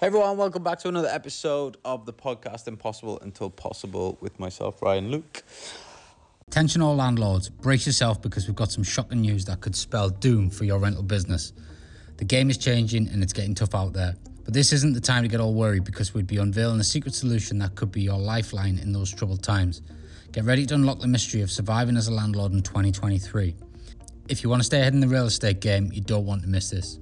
Hey everyone, welcome back to another episode of the podcast Impossible Until Possible with myself, Ryan Luke. Attention all landlords, brace yourself because we've got some shocking news that could spell doom for your rental business. The game is changing and it's getting tough out there. But this isn't the time to get all worried because we'd be unveiling a secret solution that could be your lifeline in those troubled times. Get ready to unlock the mystery of surviving as a landlord in 2023. If you want to stay ahead in the real estate game, you don't want to miss this.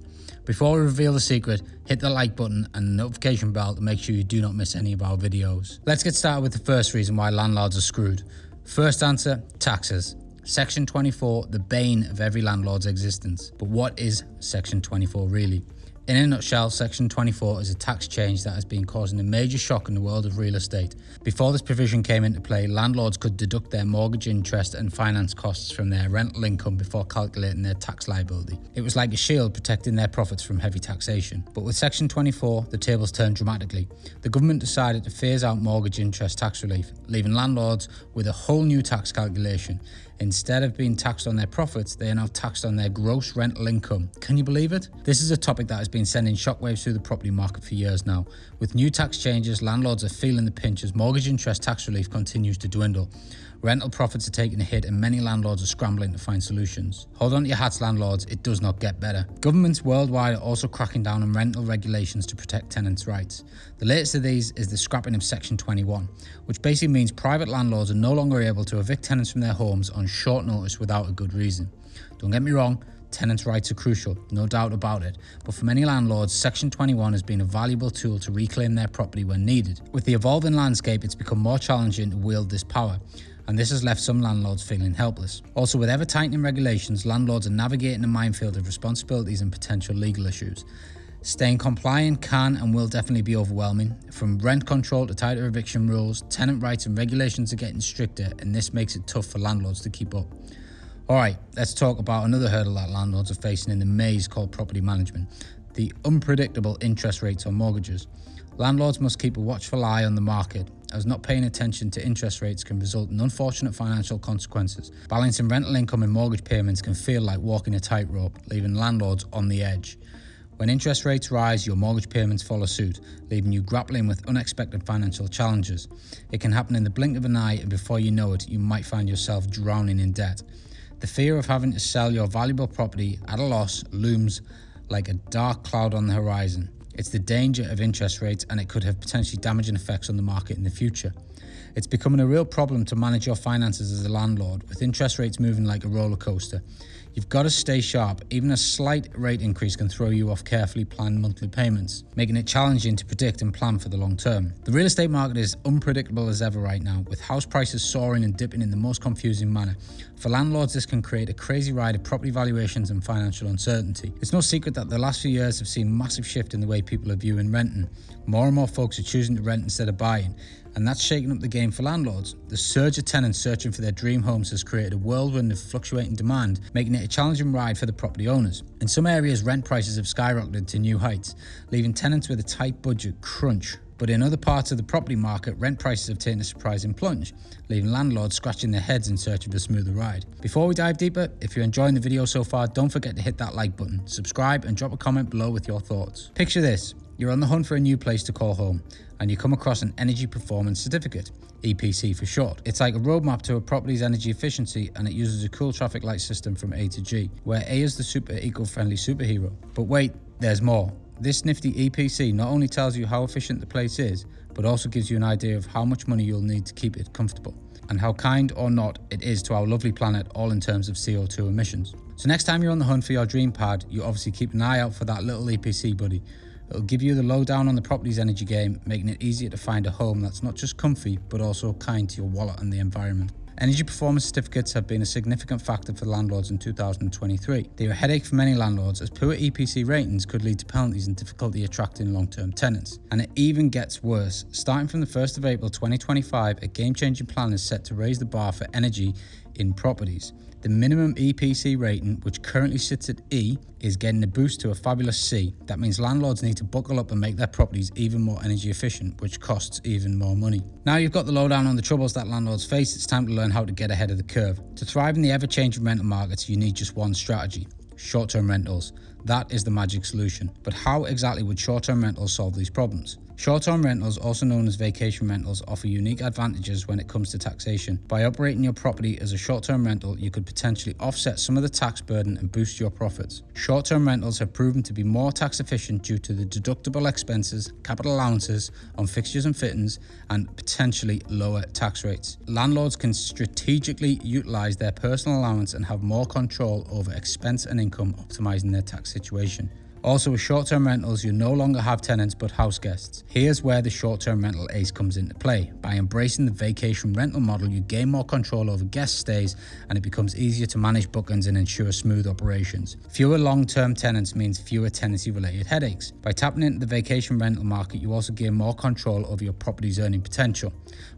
Before we reveal the secret, hit the like button and the notification bell to make sure you do not miss any of our videos. Let's get started with the first reason why landlords are screwed. First answer taxes. Section 24, the bane of every landlord's existence. But what is Section 24 really? In a nutshell, Section 24 is a tax change that has been causing a major shock in the world of real estate. Before this provision came into play, landlords could deduct their mortgage interest and finance costs from their rental income before calculating their tax liability. It was like a shield protecting their profits from heavy taxation. But with Section 24, the tables turned dramatically. The government decided to phase out mortgage interest tax relief, leaving landlords with a whole new tax calculation. Instead of being taxed on their profits, they are now taxed on their gross rental income. Can you believe it? This is a topic that has been sending shockwaves through the property market for years now. With new tax changes, landlords are feeling the pinch as mortgage interest tax relief continues to dwindle. Rental profits are taking a hit, and many landlords are scrambling to find solutions. Hold on to your hats, landlords, it does not get better. Governments worldwide are also cracking down on rental regulations to protect tenants' rights. The latest of these is the scrapping of Section 21, which basically means private landlords are no longer able to evict tenants from their homes on short notice without a good reason. Don't get me wrong, Tenants' rights are crucial, no doubt about it, but for many landlords, Section 21 has been a valuable tool to reclaim their property when needed. With the evolving landscape, it's become more challenging to wield this power, and this has left some landlords feeling helpless. Also, with ever tightening regulations, landlords are navigating a minefield of responsibilities and potential legal issues. Staying compliant can and will definitely be overwhelming. From rent control to tighter eviction rules, tenant rights and regulations are getting stricter, and this makes it tough for landlords to keep up. All right, let's talk about another hurdle that landlords are facing in the maze called property management the unpredictable interest rates on mortgages. Landlords must keep a watchful eye on the market, as not paying attention to interest rates can result in unfortunate financial consequences. Balancing rental income and mortgage payments can feel like walking a tightrope, leaving landlords on the edge. When interest rates rise, your mortgage payments follow suit, leaving you grappling with unexpected financial challenges. It can happen in the blink of an eye, and before you know it, you might find yourself drowning in debt. The fear of having to sell your valuable property at a loss looms like a dark cloud on the horizon. It's the danger of interest rates, and it could have potentially damaging effects on the market in the future. It's becoming a real problem to manage your finances as a landlord, with interest rates moving like a roller coaster. You've got to stay sharp. Even a slight rate increase can throw you off carefully planned monthly payments, making it challenging to predict and plan for the long term. The real estate market is unpredictable as ever right now, with house prices soaring and dipping in the most confusing manner. For landlords, this can create a crazy ride of property valuations and financial uncertainty. It's no secret that the last few years have seen massive shift in the way people are viewing renting. More and more folks are choosing to rent instead of buying, and that's shaking up the game for landlords. The surge of tenants searching for their dream homes has created a whirlwind of fluctuating demand, making it a challenging ride for the property owners. In some areas, rent prices have skyrocketed to new heights, leaving tenants with a tight budget crunch. But in other parts of the property market, rent prices have taken a surprising plunge, leaving landlords scratching their heads in search of a smoother ride. Before we dive deeper, if you're enjoying the video so far, don't forget to hit that like button, subscribe, and drop a comment below with your thoughts. Picture this you're on the hunt for a new place to call home, and you come across an Energy Performance Certificate, EPC for short. It's like a roadmap to a property's energy efficiency, and it uses a cool traffic light system from A to G, where A is the super eco friendly superhero. But wait, there's more. This nifty EPC not only tells you how efficient the place is, but also gives you an idea of how much money you'll need to keep it comfortable, and how kind or not it is to our lovely planet, all in terms of CO2 emissions. So, next time you're on the hunt for your dream pad, you obviously keep an eye out for that little EPC buddy. It'll give you the lowdown on the property's energy game, making it easier to find a home that's not just comfy, but also kind to your wallet and the environment. Energy performance certificates have been a significant factor for landlords in 2023. They are a headache for many landlords as poor EPC ratings could lead to penalties and difficulty attracting long term tenants. And it even gets worse. Starting from the 1st of April 2025, a game changing plan is set to raise the bar for energy in properties. The minimum EPC rating, which currently sits at E, is getting a boost to a fabulous C. That means landlords need to buckle up and make their properties even more energy efficient, which costs even more money. Now you've got the lowdown on the troubles that landlords face, it's time to learn how to get ahead of the curve. To thrive in the ever changing rental markets, you need just one strategy short term rentals. That is the magic solution. But how exactly would short term rentals solve these problems? Short term rentals, also known as vacation rentals, offer unique advantages when it comes to taxation. By operating your property as a short term rental, you could potentially offset some of the tax burden and boost your profits. Short term rentals have proven to be more tax efficient due to the deductible expenses, capital allowances on fixtures and fittings, and potentially lower tax rates. Landlords can strategically utilize their personal allowance and have more control over expense and income, optimizing their tax situation. Also, with short term rentals, you no longer have tenants but house guests. Here's where the short term rental ace comes into play. By embracing the vacation rental model, you gain more control over guest stays and it becomes easier to manage bookings and ensure smooth operations. Fewer long term tenants means fewer tenancy related headaches. By tapping into the vacation rental market, you also gain more control over your property's earning potential.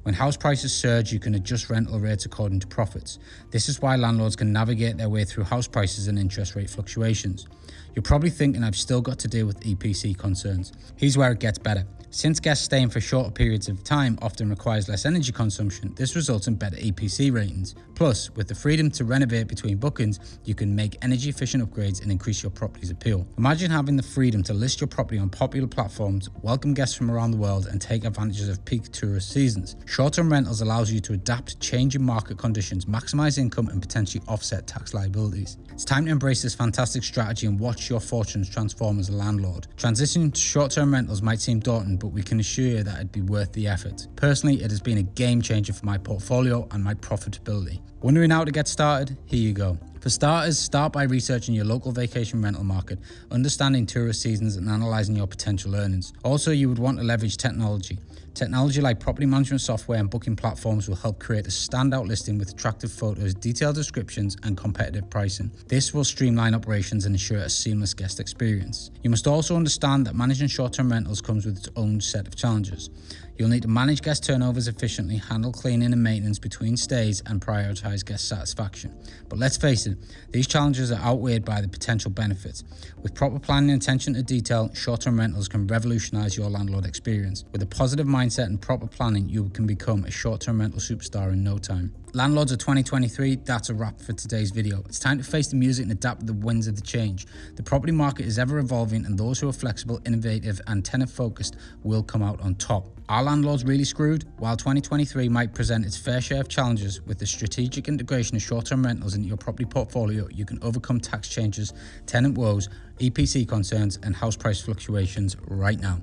When house prices surge, you can adjust rental rates according to profits. This is why landlords can navigate their way through house prices and interest rate fluctuations. You're probably thinking I've still got to deal with EPC concerns. Here's where it gets better. Since guests staying for shorter periods of time often requires less energy consumption, this results in better EPC ratings. Plus, with the freedom to renovate between bookings, you can make energy efficient upgrades and increase your property's appeal. Imagine having the freedom to list your property on popular platforms, welcome guests from around the world, and take advantages of peak tourist seasons. Short term rentals allows you to adapt to changing market conditions, maximize income, and potentially offset tax liabilities. It's time to embrace this fantastic strategy and watch your fortunes transform as a landlord. Transitioning to short term rentals might seem daunting, but we can assure you that it'd be worth the effort. Personally, it has been a game changer for my portfolio and my profitability. Wondering how to get started? Here you go. For starters, start by researching your local vacation rental market, understanding tourist seasons, and analysing your potential earnings. Also, you would want to leverage technology. Technology like property management software and booking platforms will help create a standout listing with attractive photos, detailed descriptions, and competitive pricing. This will streamline operations and ensure a seamless guest experience. You must also understand that managing short term rentals comes with its own set of challenges. You'll need to manage guest turnovers efficiently, handle cleaning and maintenance between stays, and prioritize guest satisfaction. But let's face it, these challenges are outweighed by the potential benefits. With proper planning and attention to detail, short term rentals can revolutionize your landlord experience. With a positive mindset and proper planning, you can become a short term rental superstar in no time. Landlords of 2023, that's a wrap for today's video. It's time to face the music and adapt to the winds of the change. The property market is ever evolving, and those who are flexible, innovative, and tenant focused will come out on top. Are landlords really screwed? While 2023 might present its fair share of challenges, with the strategic integration of short term rentals into your property portfolio, you can overcome tax changes, tenant woes, EPC concerns, and house price fluctuations right now.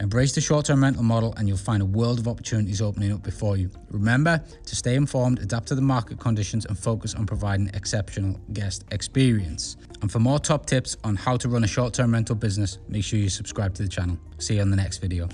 Embrace the short term rental model and you'll find a world of opportunities opening up before you. Remember to stay informed, adapt to the market conditions, and focus on providing exceptional guest experience. And for more top tips on how to run a short term rental business, make sure you subscribe to the channel. See you on the next video.